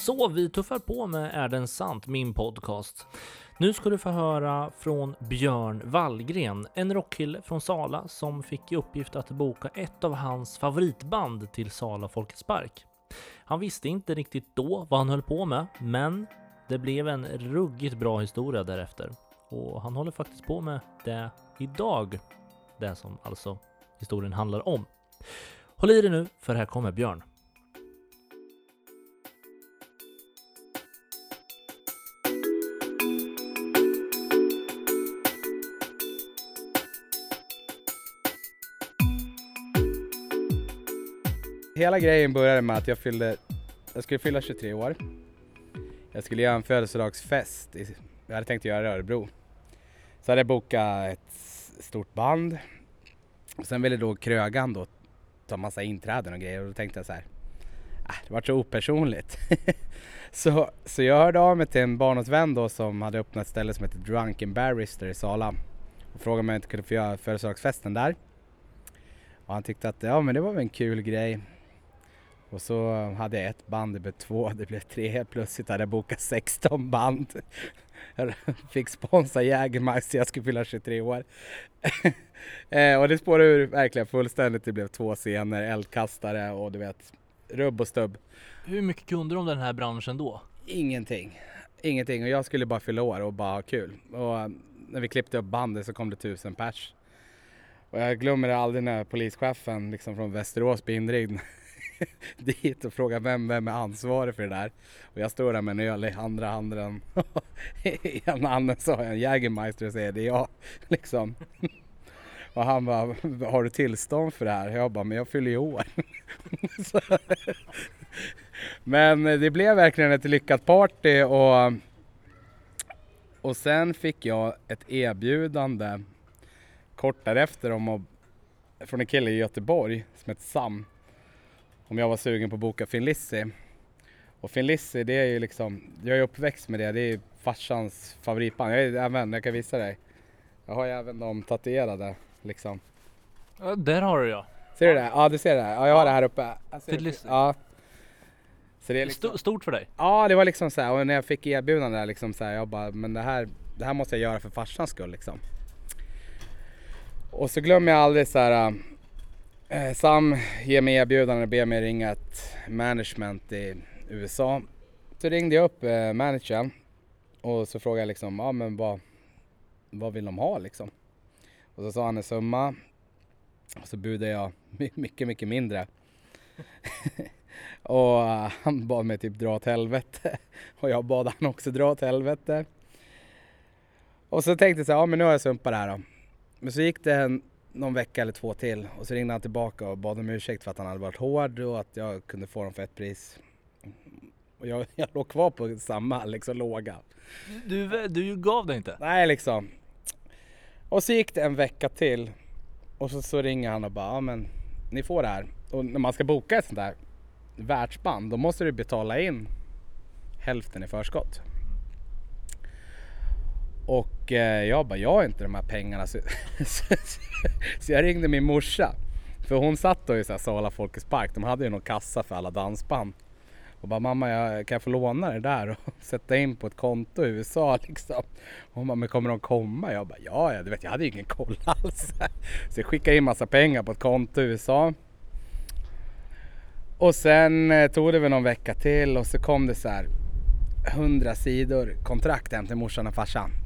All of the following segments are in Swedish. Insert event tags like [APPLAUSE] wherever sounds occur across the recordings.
Så vi tuffar på med Är den sant? Min podcast. Nu ska du få höra från Björn Wallgren, en rockkille från Sala som fick i uppgift att boka ett av hans favoritband till Sala Folkets Park. Han visste inte riktigt då vad han höll på med, men det blev en ruggigt bra historia därefter. Och han håller faktiskt på med det idag. Det som alltså historien handlar om. Håll i dig nu, för här kommer Björn. Hela grejen började med att jag fyllde, jag skulle fylla 23 år. Jag skulle göra en födelsedagsfest, i, jag hade tänkt göra det i Örebro. Så hade jag bokat ett stort band. Och sen ville då krögan då ta massa inträden och grejer och då tänkte jag så här, äh, det var så opersonligt. [LAUGHS] så, så jag hörde av mig till en barndomsvän då som hade öppnat ett ställe som heter Drunken Barrister i Sala och frågade om jag inte kunde få göra födelsedagsfesten där. Och han tyckte att ja men det var väl en kul grej. Och så hade jag ett band, det blev två, det blev tre. Helt plötsligt hade jag bokat 16 band. Jag fick sponsra Jägermeister, jag skulle fylla 23 år. [LAUGHS] Eh, och det spårade ur verkligen fullständigt. Det blev två scener, eldkastare och du vet, rubb och stubb. Hur mycket kunde du om den här branschen då? Ingenting. Ingenting och jag skulle bara fylla år och bara ha kul. Och när vi klippte upp bandet så kom det tusen pers. Och jag glömmer aldrig när polischefen liksom från Västerås blir inringd [LAUGHS] dit och frågar vem, vem är ansvarig för det där. Och jag står där med en öl i andra handen. [LAUGHS] I ena handen så har jag en Jägermeister och säger det är jag. [LAUGHS] Liksom. [LAUGHS] Och han bara, har du tillstånd för det här? Jag bara, men jag fyller ju år. men eh, det blev verkligen ett lyckat party och, och sen fick jag ett erbjudande kort därefter om att, från en kille i Göteborg som heter Sam om jag var sugen på att boka Finn Lissi. Och Finn Lissi det är ju liksom, jag är uppväxt med det, det är farsans favoritband. Jag är även, jag kan visa dig. Jag har ju även dem tatuerade liksom. Ja, där har du ja. Ser du det? Ja du ser det. Ja jag har det här uppe. Finn Lissi. Ja. Så det är liksom, Stort för dig? Ja det var liksom så här, och när jag fick erbjudande där liksom så här, jag bara, men det här, det här måste jag göra för farsans skull liksom. Och så glömmer jag aldrig så här Eh, Eh, Sam ger mig erbjudande och ber mig ringa ett management i USA. Så ringde jag upp eh, managern och så frågade jag liksom, ja men vad, vad vill de ha liksom? Och så sa han en summa och så budade jag mycket, mycket mindre. [LAUGHS] och eh, han bad mig typ dra åt helvete [LAUGHS] och jag bad han också dra åt helvete. Och så tänkte jag så här, ja men nu har jag sumpat det här då. Men så gick det en någon vecka eller två till och så ringde han tillbaka och bad om ursäkt för att han hade varit hård och att jag kunde få dem för ett pris. Och jag, [LAUGHS] jag låg kvar på samma liksom låga. Du, du gav dig inte? Nej liksom. Och så gick det en vecka till och så, så ringer han och bara, ja men ni får det här. Och när man ska boka ett sånt där världsband då måste du betala in hälften i förskott. Och eh, jag bara, jag har inte de här pengarna. [LAUGHS] Så, så, så jag ringde min morsa. För hon satt då i så här Sala Folkets Park. De hade ju någon kassa för alla dansband. Och bara, mamma jag, kan jag få låna det där och [LAUGHS] sätta in på ett konto i USA [LAUGHS] liksom? Hon bara, men kommer de komma? Jag bara, ja, ja, du vet jag hade ju ingen koll alls. Så jag skickade in massa pengar på ett konto i USA. Och sen eh, tog det väl någon vecka till och så kom det så här 100 sidor kontrakt hem till morsan och farsan.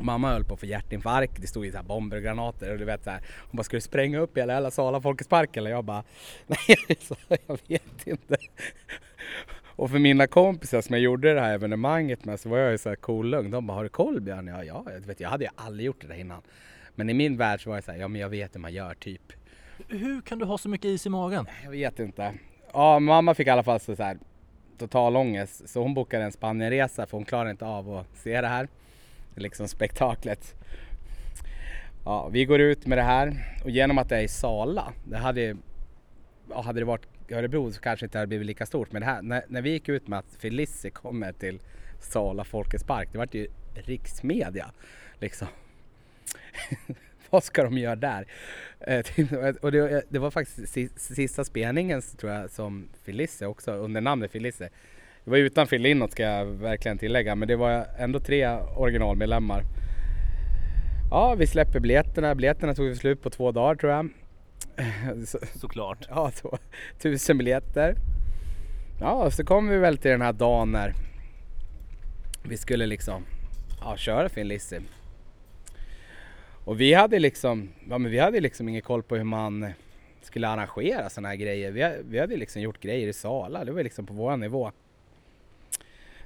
Mamma höll på att få hjärtinfarkt, det stod ju så bomber och granater och du vet så här, Hon bara, ska du spränga upp hela jävla Sala Folkets Park eller? Jag bara, [LAUGHS] nej jag vet inte. Och för mina kompisar som jag gjorde det här evenemanget med så var jag ju så här cool lugn. De bara, har du koll Björn? Ja, ja, jag, vet, jag hade ju aldrig gjort det där innan. Men i min värld så var jag så här, ja men jag vet hur man gör typ. Hur kan du ha så mycket is i magen? Jag vet inte. Ja, mamma fick i alla fall så här total ångest. Så hon bokade en Spanienresa för hon klarade inte av att se det här liksom spektaklet. Ja, vi går ut med det här och genom att det är i Sala, det hade, ja, hade det varit i Örebro så kanske inte hade blivit lika stort. Men det här, när, när vi gick ut med att Felici kommer till Sala Folkets Park, det vart ju riksmedia liksom. [LAUGHS] Vad ska de göra där? Eh, och det, det var faktiskt sista spelningen tror jag som Felice också under namnet Felice det var utan Phil Lynott ska jag verkligen tillägga, men det var ändå tre originalmedlemmar. Ja, vi släpper biljetterna. Biljetterna tog slut på två dagar tror jag. [LAUGHS] Så, Såklart. Ja, så, tusen biljetter. Ja, så kom vi väl till den här dagen när vi skulle liksom ja, köra Finn Lizzy. Och vi hade liksom, ja men vi hade liksom ingen koll på hur man skulle arrangera sådana här grejer. Vi, vi hade liksom gjort grejer i Sala, det var liksom på vår nivå.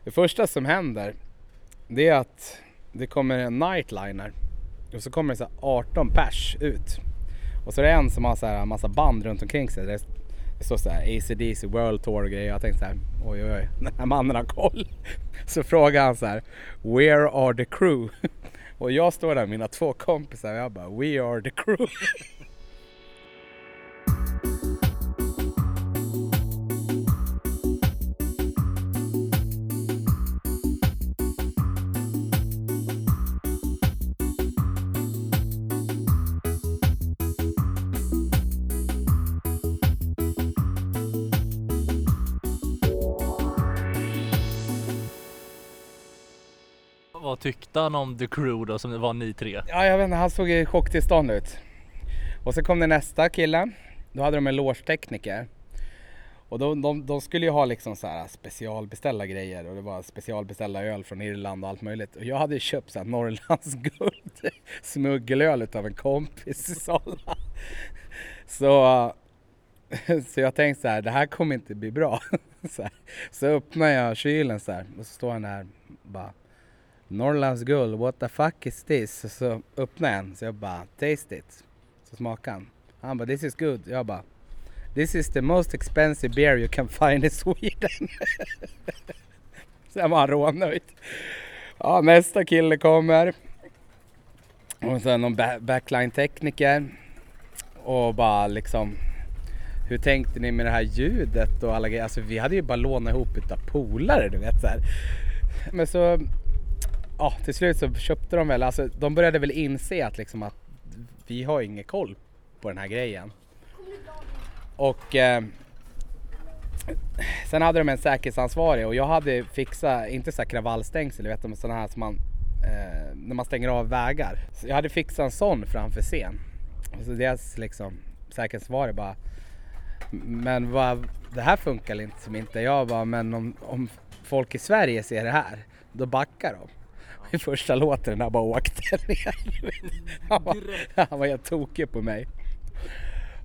Det första som händer, det är att det kommer en nightliner och så kommer det så 18 pers ut. Och så är det en som har så här massa band runt omkring sig. Det, det står så här ACDC World Tour och grejer. Jag tänkte så här, oj oj oj, den här mannen har koll. [LAUGHS] Så frågar han så här, Where are the crew? [LAUGHS] Och jag står där med mina två kompisar och jag bara, We are the crew. [LAUGHS] Vad tyckte han om The Crew då som det var ni tre? Ja, jag vet inte, han såg i chocktillstånd ut. Och så kom det nästa kille. Då hade de en logetekniker. Och de, de, de, skulle ju ha liksom så här specialbeställda grejer och det var specialbeställda öl från Irland och allt möjligt. Och jag hade ju köpt så här Norrlands guld [LAUGHS] smuggelöl utav en kompis i Sala. Så, så jag tänkte så här, det här kommer inte bli bra. [LAUGHS] Så, här. så öppnar jag kylen så här och så står han där bara Norrlands guld, what the fuck is this? Så öppnade jag en, så jag bara taste it. Så smakade han. Han bara this is good. Jag bara this is the most expensive beer you can find in [LAUGHS] Sweden. Sen var han rånöjd. Ja, nästa kille kommer. Och sen någon backline-tekniker. Och bara liksom hur tänkte ni med det här ljudet och alla grejer? Alltså vi hade ju bara lånat ihop utav polare du vet så här. Men så ja, till slut så köpte de väl, alltså de började väl inse att liksom att vi har ingen koll på den här grejen. Och eh, sen hade de en säkerhetsansvarig och jag hade fixat, inte så här kravallstängsel, vet du, sådana här som man, eh, när man stänger av vägar. Så jag hade fixat en sån framför scen. Och så deras liksom säkerhetsansvarig bara, men vad, det här funkar inte som inte. Jag bara, men om, om folk i Sverige ser det här, då backar de [LAUGHS] i första låten när han bara åkte ner. [LAUGHS] Han var, [LAUGHS] han var helt tokig på mig.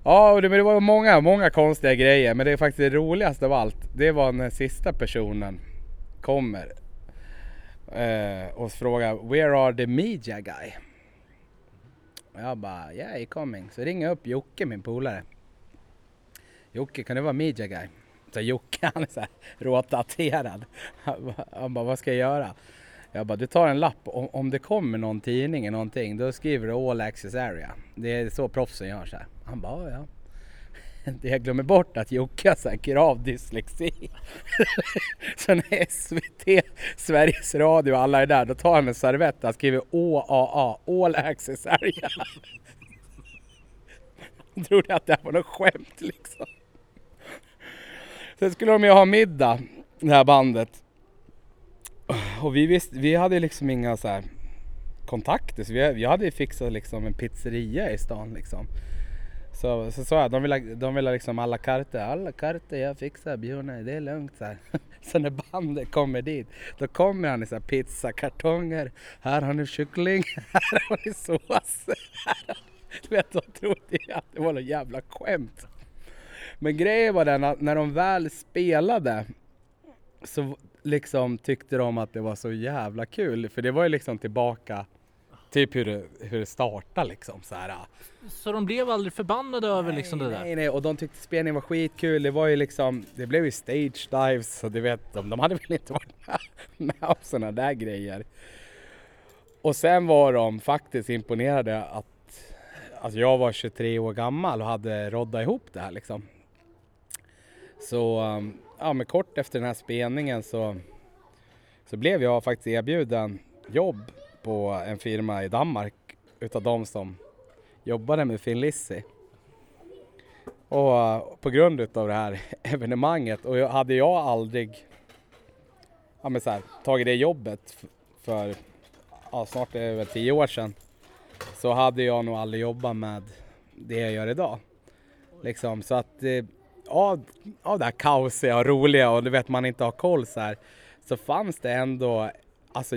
Ja, men det var många, många konstiga grejer. Men det är faktiskt det roligaste av allt. Det var när sista personen kommer eh, och frågar Where are the media guy? Och jag bara Yeah, he coming. Så ringer jag upp Jocke, min polare. Jocke, kan du vara media guy? Så Jocke han är så här råtatuerad. Han bara, vad ska jag göra? Jag bara, du tar en lapp. Om, om det kommer någon tidning eller någonting, då skriver du all access area. Det är så proffsen gör så här. Han bara, ja. [LAUGHS] Det jag glömmer bort att Jocke har grav dyslexi. [LAUGHS] så när SVT, Sveriges Radio och alla är där, då tar han en servett och skriver OAA, all access area. [LAUGHS] Jag trodde att det här var något skämt liksom. Sen skulle de ju ha middag, det här bandet. Och vi visste, vi hade liksom inga så här kontakter så vi, vi hade fixat liksom en pizzeria i stan liksom. Så sa så jag, de ville, de ville liksom alla kartor, alla kartor jag fixar Björne, det är lugnt så här. [LAUGHS] Så när bandet kommer dit, då kommer han i så här pizzakartonger. Här har ni kyckling, [LAUGHS] här har ni sås. [LAUGHS] Du vet, de trodde att det var något jävla skämt. Men grejen var den att när de väl spelade så liksom tyckte de att det var så jävla kul. För det var ju liksom tillbaka Typ hur det, hur det startade liksom så här. Så de blev aldrig förbannade nej, över liksom det där? Nej, nej, och de tyckte spelningen var skitkul. Det var ju liksom, det blev ju stage dives så du vet, de, de hade väl inte varit [LAUGHS] med om sådana där grejer. Och sen var de faktiskt imponerade att, att jag var 23 år gammal och hade roddat ihop det här liksom. Så um, ja, men kort efter den här spelningen så, så blev jag faktiskt erbjuden jobb på en firma i Danmark utav de som jobbade med Finn Lissi. Och på grund utav det här [LAUGHS] evenemanget och hade jag aldrig ja, men så här, tagit det jobbet för ja, snart är det väl tio år sedan så hade jag nog aldrig jobbat med det jag gör idag. Liksom, så att eh, av, av det här kaosiga och roliga och du vet man inte har koll så här så fanns det ändå alltså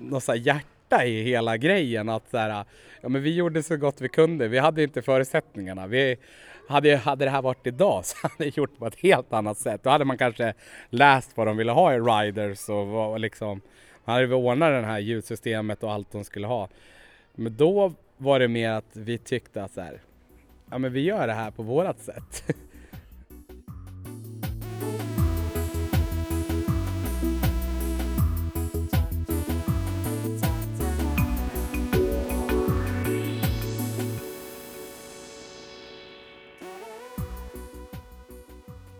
något så här hjärta i hela grejen att så här, ja men vi gjorde så gott vi kunde. Vi hade inte förutsättningarna. Vi hade, hade det här varit idag [LAUGHS] så hade det gjort på ett helt annat sätt. Då hade man kanske läst vad de ville ha i riders och vad liksom man hade vi ordnat det här ljudsystemet och allt de skulle ha. Men då var det mer att vi tyckte att så här, ja men vi gör det här på vårat sätt. [LAUGHS]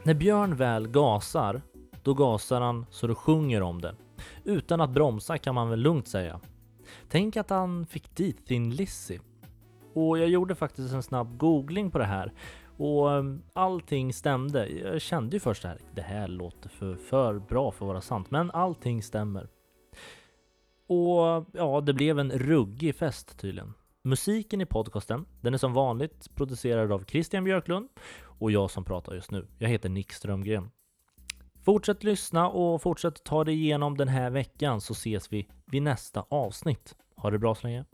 När Björn väl gasar, då gasar han så det sjunger om det. Utan att bromsa kan man väl lugnt säga. Tänk att han fick dit Thin Lizzy. Och jag gjorde faktiskt en snabb googling på det här och ehm, allting stämde. Jag kände ju först det här, det här låter för, för bra för att vara sant, men allting stämmer. Och ja, det blev en ruggig fest tydligen. Musiken i podcasten, den är som vanligt producerad av Christian Björklund och jag som pratar just nu. Jag heter Nick Strömgren. Fortsätt lyssna och fortsätt ta dig igenom den här veckan så ses vi vid nästa avsnitt. Ha det bra så länge.